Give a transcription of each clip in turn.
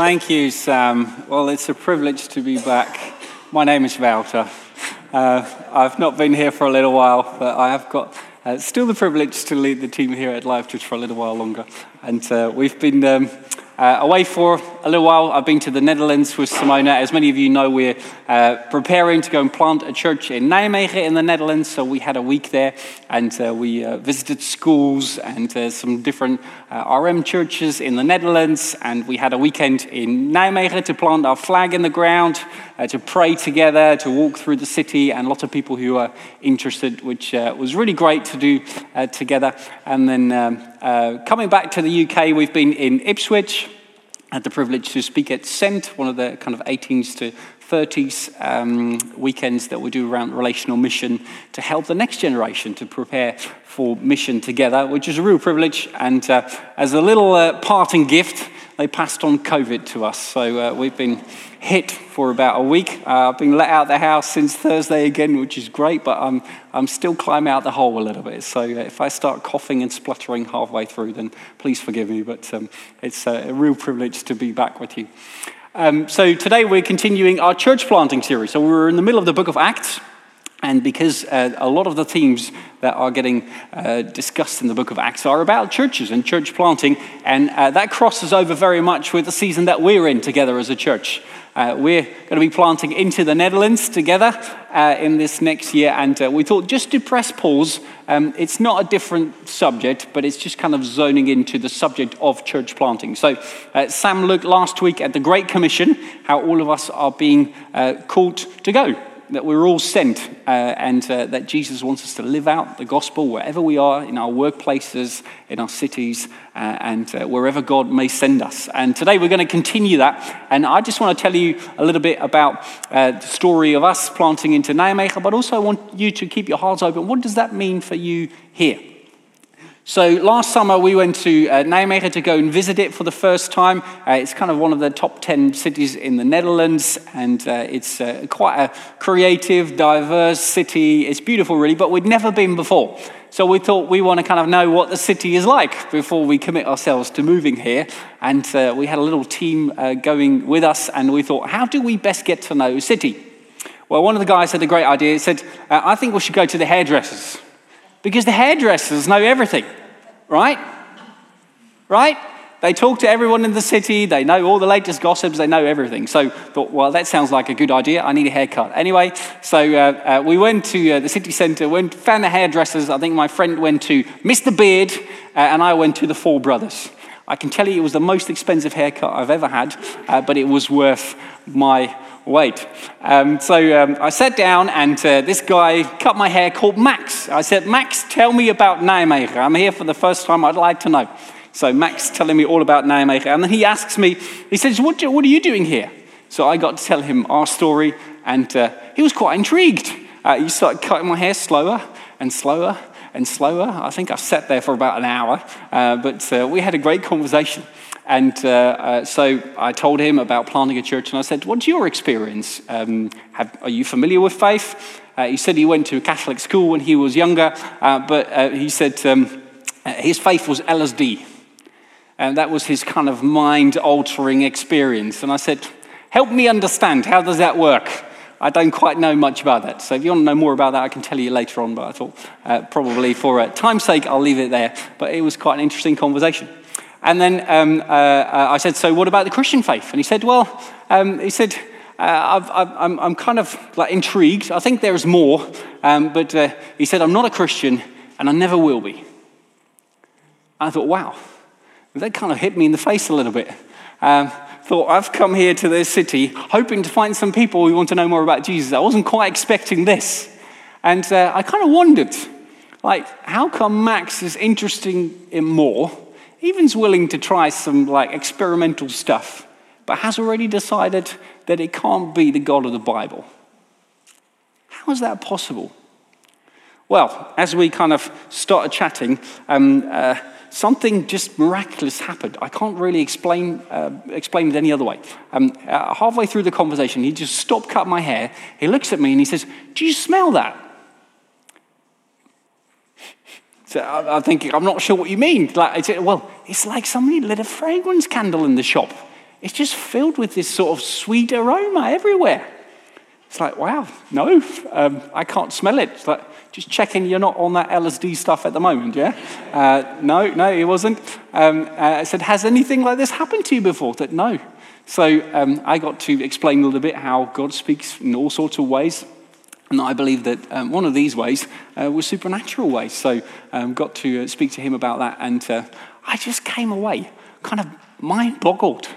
Thank you, Sam. Well, it's a privilege to be back. My name is Wouter. Uh, I've not been here for a little while, but I have got uh, still the privilege to lead the team here at Life Church for a little while longer. And uh, we've been um, uh, away for a little while. I've been to the Netherlands with Simona. As many of you know, we're uh, preparing to go and plant a church in Nijmegen in the Netherlands. So we had a week there and uh, we uh, visited schools and uh, some different uh, RM churches in the Netherlands. And we had a weekend in Nijmegen to plant our flag in the ground, to pray together, to walk through the city, and lots of people who are interested, which was really great to do together. And then um, coming back to the UK, we've been in Ipswich had the privilege to speak at Sent, one of the kind of 18s to 30s um, weekends that we do around relational mission to help the next generation to prepare for mission together, which is a real privilege. And uh, as a little uh, parting gift, they passed on COVID to us. So uh, we've been hit for about a week. Uh, I've been let out of the house since Thursday again, which is great, but I'm, I'm still climbing out the hole a little bit. So uh, if I start coughing and spluttering halfway through, then please forgive me. But um, it's a real privilege to be back with you. Um, so today we're continuing our church planting series. So we're in the middle of the book of Acts. And because uh, a lot of the themes that are getting uh, discussed in the book of Acts are about churches and church planting, and uh, that crosses over very much with the season that we're in together as a church. Uh, we're going to be planting into the Netherlands together uh, in this next year, and uh, we thought just to press pause, um, it's not a different subject, but it's just kind of zoning into the subject of church planting. So, Sam looked last week at the Great Commission, how all of us are being called to go that we're all sent uh, and uh, that Jesus wants us to live out the gospel wherever we are, in our workplaces, in our cities, uh, and uh, wherever God may send us. And today we're going to continue that. And I just want to tell you a little bit about uh, the story of us planting into Nijmegen, but also I want you to keep your hearts open. What does that mean for you here? So last summer we went to uh, Nijmegen to go and visit it for the first time. Uh, it's kind of one of the top 10 cities in the Netherlands, and uh, it's uh, quite a creative, diverse city. It's beautiful, really, but we'd never been before. So we thought we want to kind of know what the city is like before we commit ourselves to moving here. And uh, we had a little team uh, going with us, and we thought, how do we best get to know a city? Well, one of the guys had a great idea. He said, I think we should go to the hairdressers because the hairdressers know everything, right? Right? They talk to everyone in the city. They know all the latest gossips. They know everything. So thought, well, that sounds like a good idea. I need a haircut. Anyway, so uh, uh, we went to uh, the city centre, went, found the hairdressers. I think my friend went to Mr. Beard, uh, and I went to the Four Brothers. I can tell you it was the most expensive haircut I've ever had, uh, but it was worth my wait. Um, so um, I sat down and uh, this guy cut my hair called Max. I said, Max, tell me about Nijmegen. I'm here for the first time. I'd like to know. So Max telling me all about Nijmegen. And then he asks me, he says, what, do, what are you doing here? So I got to tell him our story and uh, he was quite intrigued. Uh, he started cutting my hair slower and slower and slower. I think I sat there for about an hour, uh, but uh, we had a great conversation. And uh, uh, so I told him about planting a church, and I said, What's your experience? Um, have, are you familiar with faith? Uh, he said he went to a Catholic school when he was younger, but he said um, his faith was LSD. And that was his kind of mind altering experience. And I said, Help me understand. How does that work? I don't quite know much about that. So if you want to know more about that, I can tell you later on. But I thought uh, probably for time's sake, I'll leave it there. But it was quite an interesting conversation. And then um, uh, uh, I said, So what about the Christian faith? And he said, Well, um, he said, uh, i am kind of like intrigued. I think there's more. Um, but uh, he said, I'm not a Christian and I never will be. I thought, wow, that kind of hit me in the face a little bit. Um, thought, I've come here to this city hoping to find some people who want to know more about Jesus. I wasn't quite expecting this. And uh, I kind of wondered, like, how come Max is interested in more even's willing to try some like experimental stuff, but has already decided that it can't be the God of the Bible. How is that possible? Well, as we kind of started chatting, um, uh, something just miraculous happened. I can't really explain, uh, explain it any other way. Um, uh, halfway through the conversation, he just stopped cutting my hair. He looks at me and he says, Do you smell that? So I, am thinking, I'm not sure what you mean. Like, well, it's like somebody lit a fragrance candle in the shop. it's just filled with this sort of sweet aroma everywhere. It's like, wow, no, um, I can't smell it. It's like, just checking you're not on that LSD stuff at the moment, yeah? Uh, no, no, he wasn't. Um, uh, I said, has anything like this happened to you before? That no. So um, I got to explain a little bit how God speaks in all sorts of ways. And I believe that um, one of these ways uh, was supernatural ways. So um, got to uh, speak to him about that. And uh, I just came away kind of mind boggled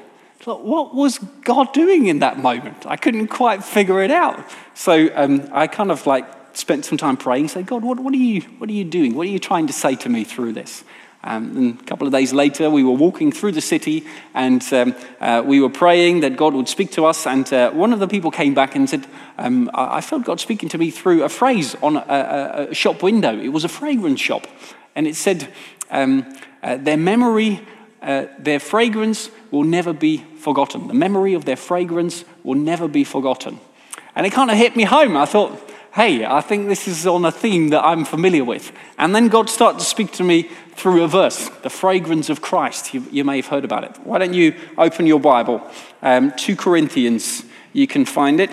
what was God doing in that moment? I couldn't quite figure it out. So um, I kind of like spent some time praying, saying, God, what, what, are you, what are you doing? What are you trying to say to me through this? Um, and a couple of days later, we were walking through the city and um, uh, we were praying that God would speak to us. And uh, one of the people came back and said, um, I felt God speaking to me through a phrase on a, a, a, shop window. It was a fragrance shop. And it said, um, uh, Their memory uh, their fragrance will never be forgotten. The memory of their fragrance will never be forgotten. And it kind of hit me home. I thought, hey, I think this is on a theme that I'm familiar with. And then God started to speak to me through a verse, the fragrance of Christ. You, you may have heard about it. Why don't you open your Bible? Um, 2 Corinthians, you can find it.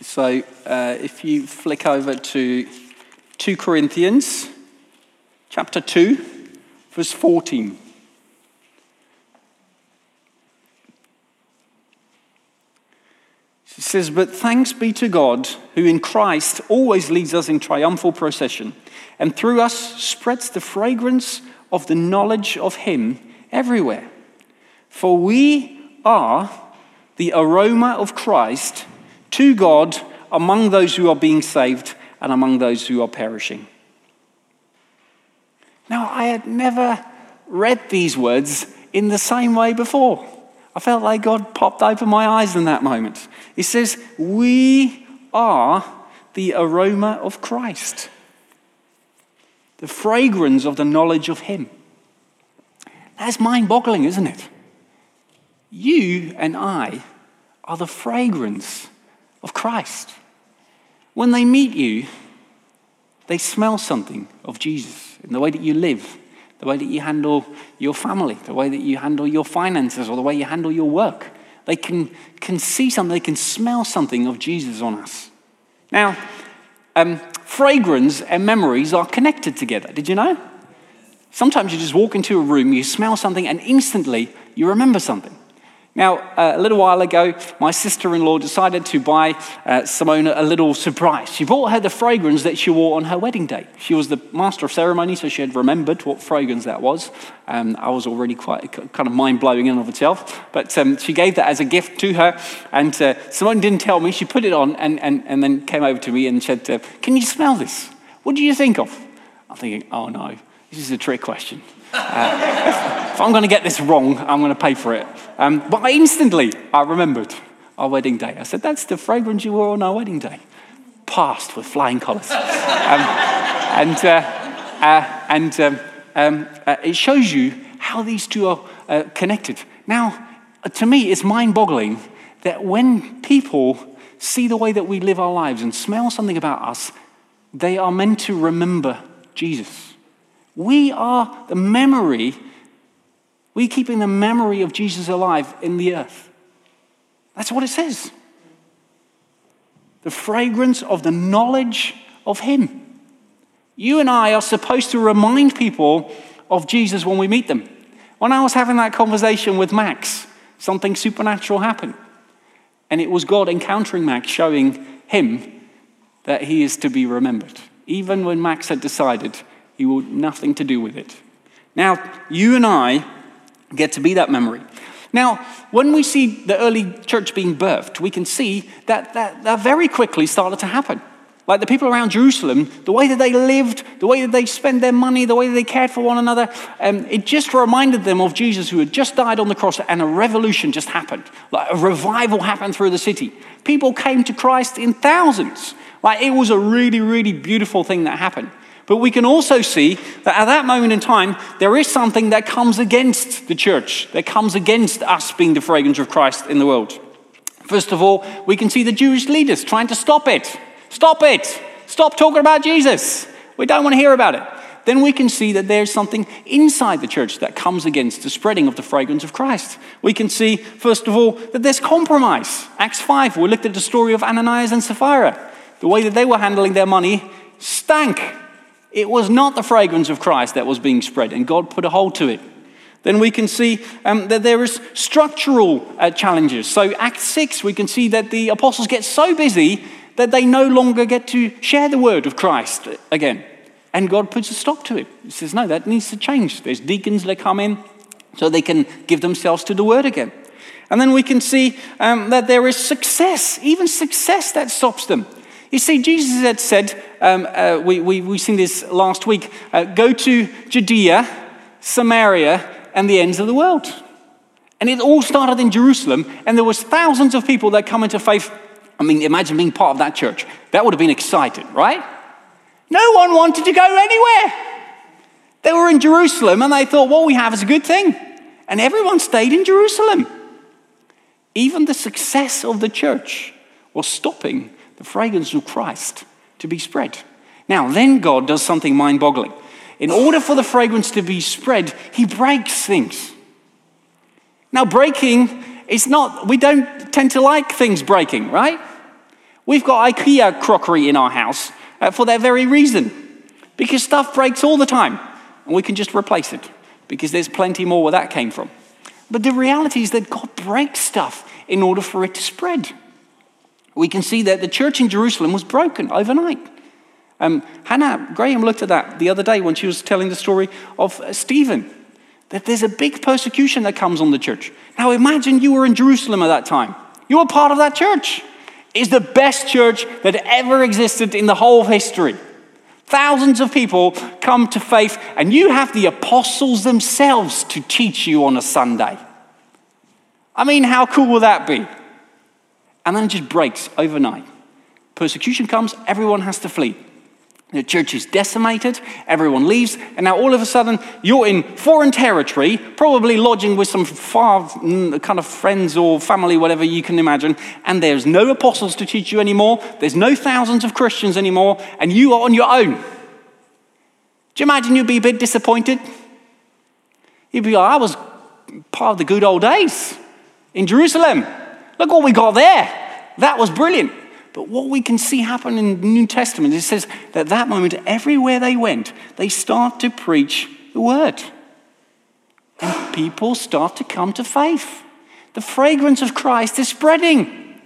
So uh, if you flick over to 2 Corinthians chapter 2, verse 14. It says, But thanks be to God, who in Christ always leads us in triumphal procession, and through us spreads the fragrance of the knowledge of Him everywhere. For we are the aroma of Christ to God among those who are being saved and among those who are perishing. Now, I had never read these words in the same way before. I felt like God popped open my eyes in that moment. He says, We are the aroma of Christ, the fragrance of the knowledge of Him. That's mind boggling, isn't it? You and I are the fragrance of Christ. When they meet you, they smell something of Jesus in the way that you live, the way that you handle your family, the way that you handle your finances, or the way you handle your work. They can, can see something, they can smell something of Jesus on us. Now, um, fragrance and memories are connected together. Did you know? Sometimes you just walk into a room, you smell something, and instantly you remember something. Now, uh, a little while ago, my sister in law decided to buy uh, Simone a little surprise. She bought her the fragrance that she wore on her wedding day. She was the master of ceremony, so she had remembered what fragrance that was. Um, I was already quite kind of mind blowing in of itself. But um, she gave that as a gift to her, and uh, Simone didn't tell me. She put it on and, and, and then came over to me and said, uh, Can you smell this? What do you think of? I'm thinking, Oh no, this is a trick question. Uh, if I'm going to get this wrong, I'm going to pay for it. Um, but I instantly, I remembered our wedding day. I said, that's the fragrance you wore on our wedding day. Passed with flying colours. Um, and uh, uh, and um, um uh, it shows you how these two are uh, connected. Now, uh, to me, it's mind boggling that when people see the way that we live our lives and smell something about us, they are meant to remember Jesus. We are the memory, we're keeping the memory of Jesus alive in the earth. That's what it says. The fragrance of the knowledge of Him. You and I are supposed to remind people of Jesus when we meet them. When I was having that conversation with Max, something supernatural happened. And it was God encountering Max, showing him that he is to be remembered. Even when Max had decided he will nothing to do with it. Now, you and I get to be that memory. Now, when we see the early church being birthed, we can see that that, that very quickly started to happen. Like the people around Jerusalem, the way that they lived, the way that they spent their money, the way that they cared for one another, um, it just reminded them of Jesus who had just died on the cross and a revolution just happened. Like a revival happened through the city. People came to Christ in thousands. Like it was a really, really beautiful thing that happened. But we can also see that at that moment in time, there is something that comes against the church, that comes against us being the fragrance of Christ in the world. First of all, we can see the Jewish leaders trying to stop it. Stop it. Stop talking about Jesus. We don't want to hear about it. then we can see that there's something inside the church that comes against the spreading of the fragrance of Christ. We can see, first of all, that there's compromise. Acts 5, we looked at the story of Ananias and Sapphira. The way that they were handling their money stank. It was not the fragrance of Christ that was being spread, and God put a hold to it. Then we can see um, that there is structural uh, challenges. So, Act 6, we can see that the apostles get so busy that they no longer get to share the word of Christ again. And God puts a stop to it. He says, no, that needs to change. There's deacons that come in so they can give themselves to the word again. And then we can see um, that there is success, even success that stops them. You see, Jesus had said, um, uh, we, we, we've seen this last week uh, go to Judea, Samaria, and the ends of the world. And it all started in Jerusalem, and there was thousands of people that come into faith. I mean, imagine being part of that church. That would have been exciting, right? No one wanted to go anywhere. They were in Jerusalem and they thought, what we have is a good thing. And everyone stayed in Jerusalem. Even the success of the church was stopping the fragrance of Christ to be spread. Now, then God does something mind boggling. In order for the fragrance to be spread, he breaks things. Now, breaking is not, we don't tend to like things breaking, right? We've got IKEA crockery in our house uh, for that very reason. Because stuff breaks all the time, and we can just replace it, because there's plenty more where that came from. But the reality is that God breaks stuff in order for it to spread. We can see that the church in Jerusalem was broken overnight. Um, Hannah Graham looked at that the other day when she was telling the story of uh, Stephen, that there's a big persecution that comes on the church. Now imagine you were in Jerusalem at that time. You were part of that church is the best church that ever existed in the whole of history. Thousands of people come to faith, and you have the apostles themselves to teach you on a Sunday. I mean, how cool will that be? And then it just breaks overnight. Persecution comes, everyone has to flee. The church is decimated, everyone leaves, and now all of a sudden you're in foreign territory, probably lodging with some far mm, kind of friends or family, whatever you can imagine, and there's no apostles to teach you anymore, there's no thousands of Christians anymore, and you are on your own. Do you imagine you'd be a bit disappointed? You'd be like, I was part of the good old days in Jerusalem. Look what we got there. That was brilliant. But what we can see happen in the New Testament, it says that that moment, everywhere they went, they start to preach the word. And people start to come to faith. The fragrance of Christ is spreading.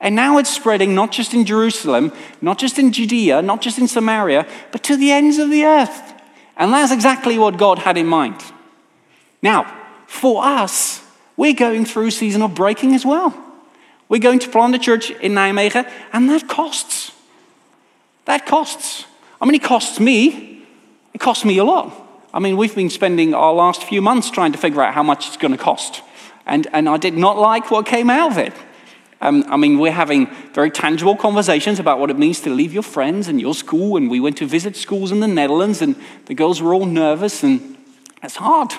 And now it's spreading not just in Jerusalem, not just in Judea, not just in Samaria, but to the ends of the earth. And that's exactly what God had in mind. Now, for us, we're going through a season of breaking as well. We're going to plant a church in Nijmegen, and that costs. That costs. I mean, it costs me. It costs me a lot. I mean, we've been spending our last few months trying to figure out how much it's going to cost. And, and I did not like what came out of it. Um, I mean, we're having very tangible conversations about what it means to leave your friends and your school. And we went to visit schools in the Netherlands, and the girls were all nervous, and it's hard.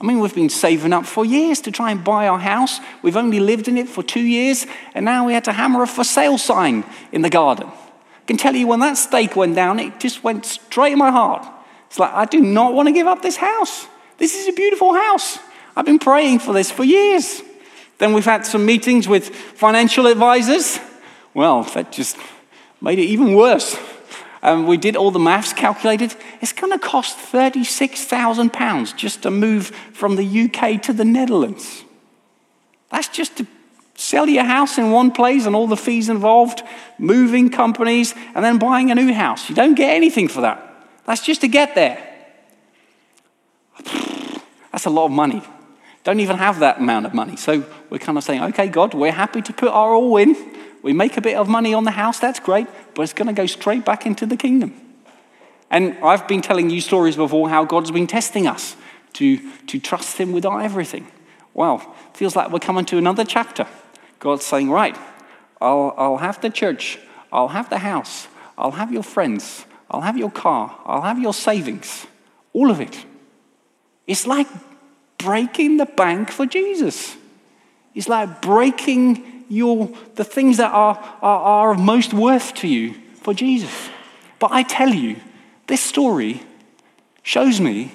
I mean, we've been saving up for years to try and buy our house. We've only lived in it for two years, and now we had to hammer a for sale sign in the garden. I can tell you when that stake went down, it just went straight in my heart. It's like, I do not want to give up this house. This is a beautiful house. I've been praying for this for years. Then we've had some meetings with financial advisors. Well, that just made it even worse. Um, we did all the maths calculated. It's going to cost £36,000 just to move from the UK to the Netherlands. That's just to sell your house in one place and all the fees involved, moving companies, and then buying a new house. You don't get anything for that. That's just to get there. That's a lot of money. Don't even have that amount of money. So we're kind of saying, okay, God, we're happy to put our all in. We make a bit of money on the house, that's great, but it's going to go straight back into the kingdom. And I've been telling you stories before how God's been testing us to, to trust Him with our everything. Well, feels like we're coming to another chapter. God's saying, right, I'll, I'll have the church, I'll have the house, I'll have your friends, I'll have your car, I'll have your savings, all of it. It's like breaking the bank for Jesus. It's like breaking your, the things that are, are, are of most worth to you for Jesus. But I tell you, this story shows me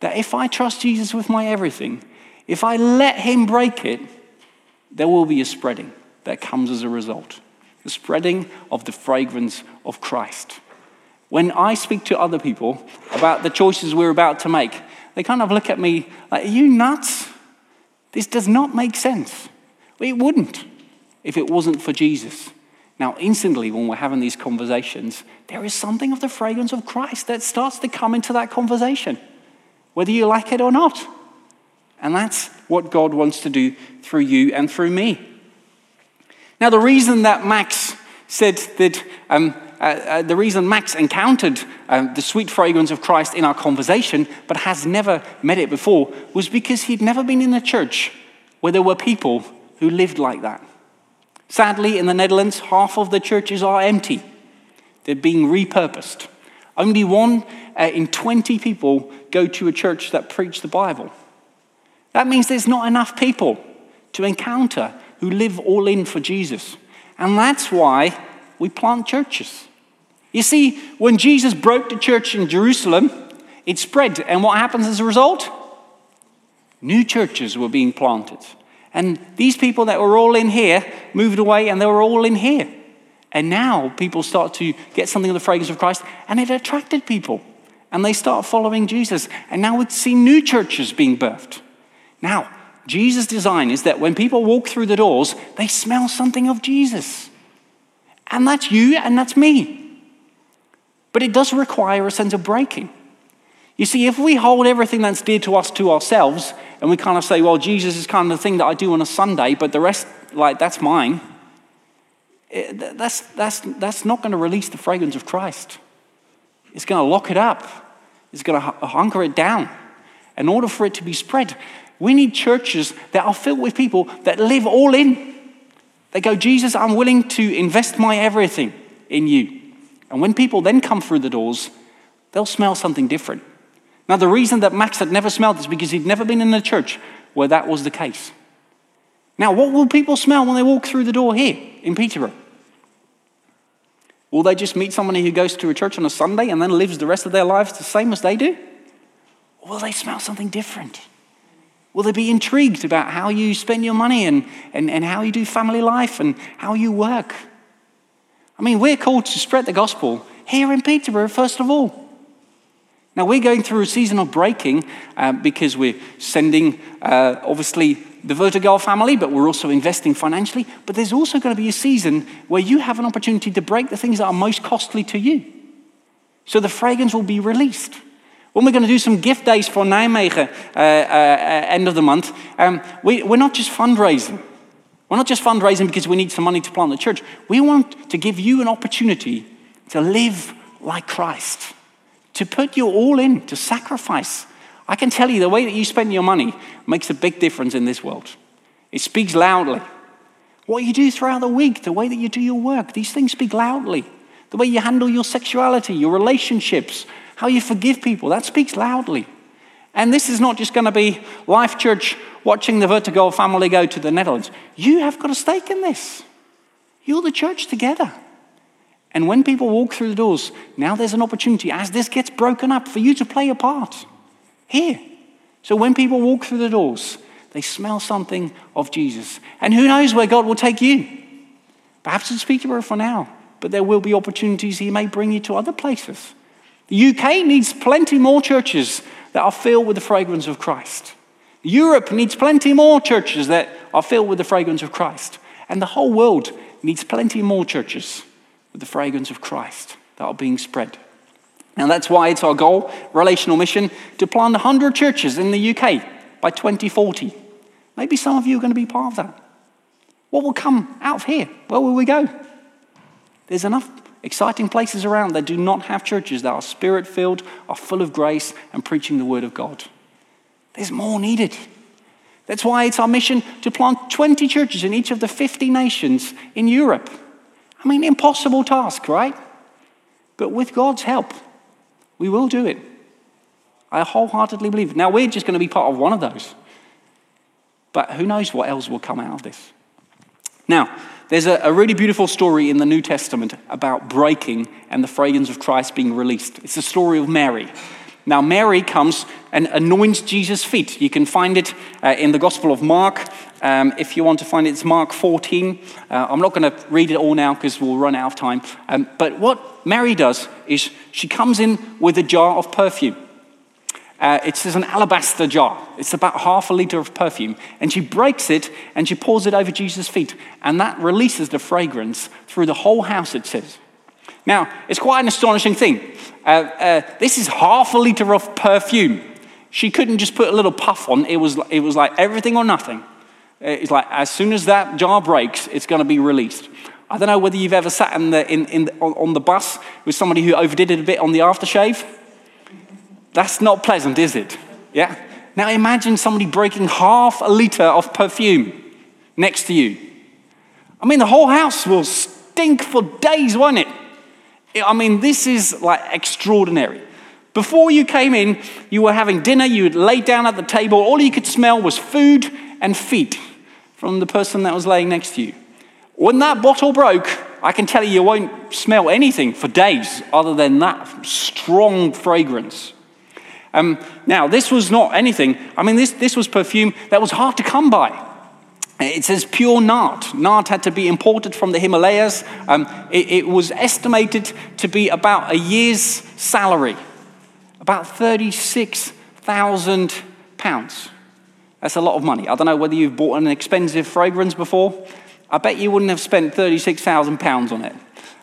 that if I trust Jesus with my everything, if I let Him break it, there will be a spreading that comes as a result the spreading of the fragrance of Christ. When I speak to other people about the choices we're about to make, they kind of look at me like, Are you nuts? This does not make sense. It wouldn't if it wasn't for Jesus. Now, instantly, when we're having these conversations, there is something of the fragrance of Christ that starts to come into that conversation, whether you like it or not. And that's what God wants to do through you and through me. Now, the reason that Max said that, um, uh, uh, the reason Max encountered um, the sweet fragrance of Christ in our conversation, but has never met it before, was because he'd never been in a church where there were people who lived like that. Sadly, in the Netherlands, half of the churches are empty. They're being repurposed. Only one uh, in 20 people go to a church that preach the Bible. That means there's not enough people to encounter who live all in for Jesus. And that's why we plant churches. You see, when Jesus broke the church in Jerusalem, it spread. And what happens as a result? New churches were being planted. And these people that were all in here moved away and they were all in here. And now people start to get something of the fragrance of Christ and it attracted people. And they start following Jesus. And now we see new churches being birthed. Now, Jesus' design is that when people walk through the doors, they smell something of Jesus. And that's you and that's me. But it does require a sense of breaking. You see, if we hold everything that's dear to us to ourselves and we kind of say, well, Jesus is kind of the thing that I do on a Sunday, but the rest, like, that's mine, eh, that's, that's, that's not going to release the fragrance of Christ. It's going to lock it up, it's going to hunker it down. In order for it to be spread, we need churches that are filled with people that live all in. They go, Jesus, I'm willing to invest my everything in you. And when people then come through the doors, they'll smell something different. Now, the reason that Max had never smelled is because he'd never been in a church where that was the case. Now, what will people smell when they walk through the door here in Peterborough? Will they just meet somebody who goes to a church on a Sunday and then lives the rest of their lives the same as they do? Or will they smell something different? Will they be intrigued about how you spend your money and, and, and how you do family life and how you work? I mean, we're called to spread the gospel here in Peterborough, first of all. Now, we're going through a season of breaking uh, because we're sending, uh, obviously, the Vertigal family, but we're also investing financially. But there's also going to be a season where you have an opportunity to break the things that are most costly to you. So the fragrance will be released. When we're going to do some gift days for Nijmegen uh, uh, end of the month, um, we, we're not just fundraising. We're not just fundraising because we need some money to plant the church. We want to give you an opportunity to live like Christ, to put your all in, to sacrifice. I can tell you the way that you spend your money makes a big difference in this world. It speaks loudly. What you do throughout the week, the way that you do your work, these things speak loudly. The way you handle your sexuality, your relationships, how you forgive people, that speaks loudly. And this is not just going to be Life Church watching the Vertigo family go to the Netherlands. You have got a stake in this. You're the church together. And when people walk through the doors, now there's an opportunity as this gets broken up for you to play a part here. So when people walk through the doors, they smell something of Jesus. And who knows where God will take you? Perhaps it's Peterborough for now, but there will be opportunities He may bring you to other places. The UK needs plenty more churches that are filled with the fragrance of Christ. Europe needs plenty more churches that are filled with the fragrance of Christ. And the whole world needs plenty more churches with the fragrance of Christ that are being spread. And that's why it's our goal, relational mission, to plant 100 churches in the UK by 2040. Maybe some of you are going to be part of that. What will come out of here? Where will we go? There's enough exciting places around that do not have churches that are spirit filled, are full of grace, and preaching the word of God. There's more needed. That's why it's our mission to plant 20 churches in each of the 50 nations in Europe. I mean, impossible task, right? But with God's help, we will do it. I wholeheartedly believe. Now, we're just going to be part of one of those. But who knows what else will come out of this? Now, there's a, a, really beautiful story in the New Testament about breaking and the fragrance of Christ being released. It's the story of Mary. Now, Mary comes and anoints Jesus' feet. You can find it uh, in the Gospel of Mark. Um, if you want to find it, it's Mark 14. Uh, I'm not going to read it all now because we'll run out of time. Um, but what Mary does is she comes in with a jar of perfume. Uh, it's an alabaster jar. It's about half a liter of perfume. And she breaks it and she pours it over Jesus' feet. And that releases the fragrance through the whole house, it says. Now, it's quite an astonishing thing. Uh, uh, this is half a liter of perfume. She couldn't just put a little puff on. It was, it was like everything or nothing. It's like as soon as that jar breaks, it's going to be released. I don't know whether you've ever sat in the, in, in the, on the bus with somebody who overdid it a bit on the aftershave. That's not pleasant, is it? Yeah? Now imagine somebody breaking half a liter of perfume next to you. I mean, the whole house will stink for days, won't it? I mean, this is like extraordinary. Before you came in, you were having dinner, you had laid down at the table, all you could smell was food and feet from the person that was laying next to you. When that bottle broke, I can tell you, you won't smell anything for days other than that strong fragrance. Um, now, this was not anything, I mean, this, this was perfume that was hard to come by. It says pure nard. Nard had to be imported from the Himalayas. Um, it, it, was estimated to be about a year's salary, about 36,000 pounds. That's a lot of money. I don't know whether you've bought an expensive fragrance before. I bet you wouldn't have spent 36,000 pounds on it.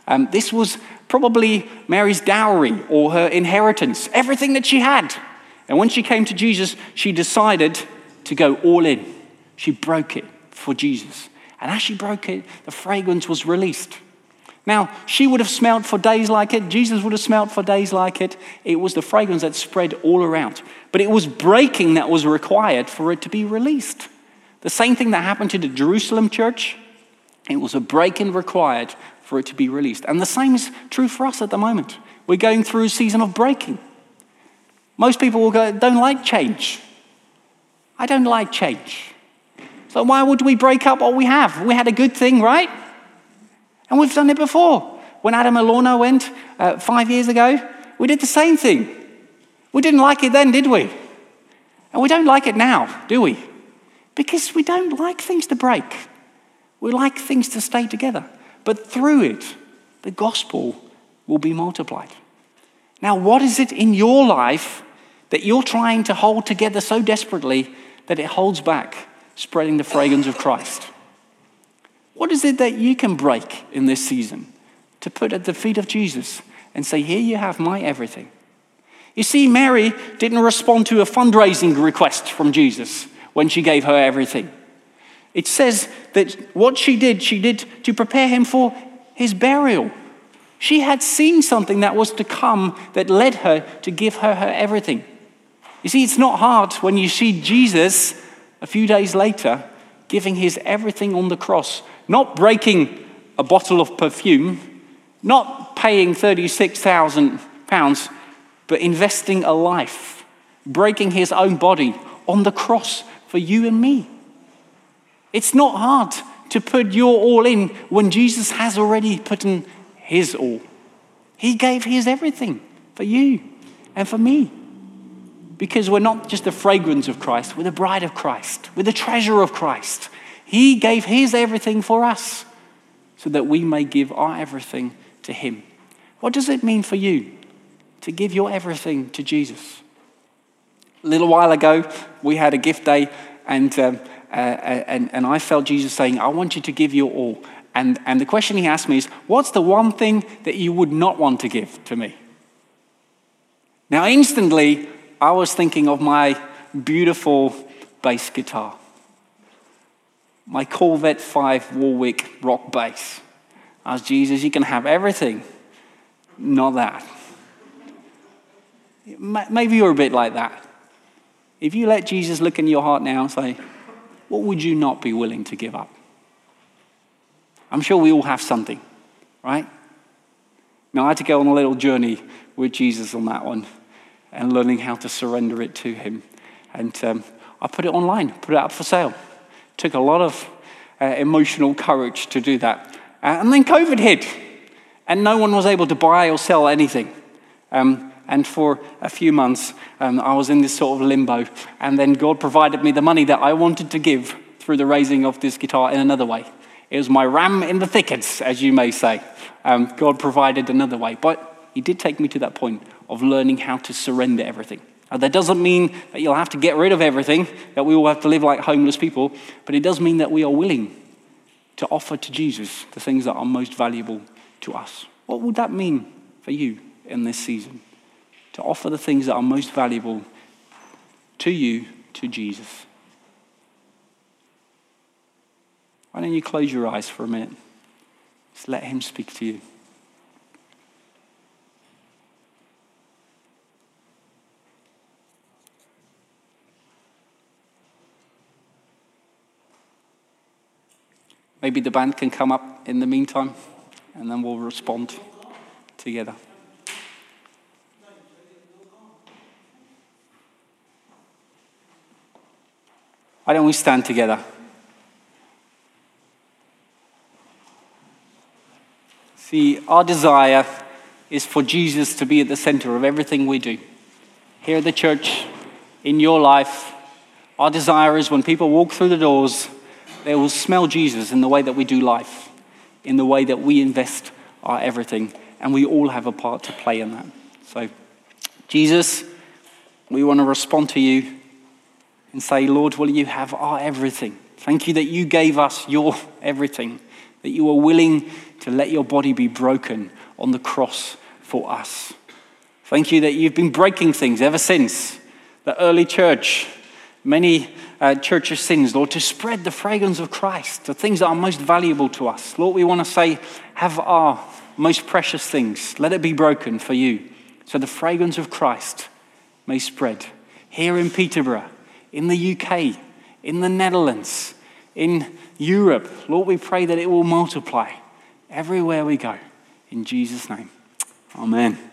Um, this was probably Mary's dowry or her inheritance, everything that she had. And when she came to Jesus, she decided to go all in. She broke it for Jesus. And as she broke it, the fragrance was released. Now, she would have smelled for days like it. Jesus would have smelled for days like it. It was the fragrance that spread all around. But it was breaking that was required for it to be released. The same thing that happened to the Jerusalem church, it was a breaking required for it to be released. And the same is true for us at the moment. We're going through a season of breaking. Most people will go, don't like change. I don't like change. So why would we break up what we have? We had a good thing, right? And we've done it before. When Adam and Lorna went uh, five years ago, we did the same thing. We didn't like it then, did we? And we don't like it now, do we? Because we don't like things to break. We like things to stay together. But through it, the gospel will be multiplied. Now, what is it in your life that you're trying to hold together so desperately that it holds back spreading the fragrance of Christ? What is it that you can break in this season to put at the feet of Jesus and say, Here you have my everything? You see, Mary didn't respond to a fundraising request from Jesus when she gave her everything. It says that what she did, she did to prepare him for his burial. She had seen something that was to come that led her to give her her everything. You see, it's not hard when you see Jesus a few days later giving his everything on the cross, not breaking a bottle of perfume, not paying 36,000 pounds, but investing a life, breaking his own body on the cross for you and me. It's not hard to put your all in when Jesus has already put in his all. He gave his everything for you and for me. Because we're not just the fragrance of Christ, we're the bride of Christ, we're the treasure of Christ. He gave his everything for us so that we may give our everything to him. What does it mean for you to give your everything to Jesus? A little while ago, we had a gift day, and, um, uh, and, and I felt Jesus saying, I want you to give your all. And, and the question he asked me is, What's the one thing that you would not want to give to me? Now, instantly, I was thinking of my beautiful bass guitar, my Corvette 5 Warwick rock bass. I was, Jesus, you can have everything, not that. Maybe you're a bit like that. If you let Jesus look in your heart now and say, what would you not be willing to give up? I'm sure we all have something, right? Now, I had to go on a little journey with Jesus on that one and learning how to surrender it to Him. And um, I put it online, put it up for sale. Took a lot of uh, emotional courage to do that. Uh, and then COVID hit, and no one was able to buy or sell anything. Um, And for a few months, um, I was in this sort of limbo. And then God provided me the money that I wanted to give through the raising of this guitar in another way. It was my ram in the thickets, as you may say. Um, God provided another way. But He did take me to that point of learning how to surrender everything. Now, that doesn't mean that you'll have to get rid of everything, that we all have to live like homeless people, but it does mean that we are willing to offer to Jesus the things that are most valuable to us. What would that mean for you in this season? To offer the things that are most valuable to you to Jesus. Why don't you close your eyes for a minute? Just let Him speak to you. Maybe the band can come up in the meantime, and then we'll respond together. Why don't we stand together? See, our desire is for Jesus to be at the center of everything we do. Here at the church, in your life, our desire is when people walk through the doors, they will smell Jesus in the way that we do life, in the way that we invest our everything. And we all have a part to play in that. So, Jesus, we want to respond to you and say, Lord, will you have our everything? Thank you that you gave us your everything, that you are willing to let your body be broken on the cross for us. Thank you that you've been breaking things ever since the early church, many uh, church of sins, Lord, to spread the fragrance of Christ, the things that are most valuable to us. Lord, we want to say, have our most precious things. Let it be broken for you so the fragrance of Christ may spread here in Peterborough, in the UK, in the Netherlands, in Europe. Lord, we pray that it will multiply everywhere we go. In Jesus' name, amen.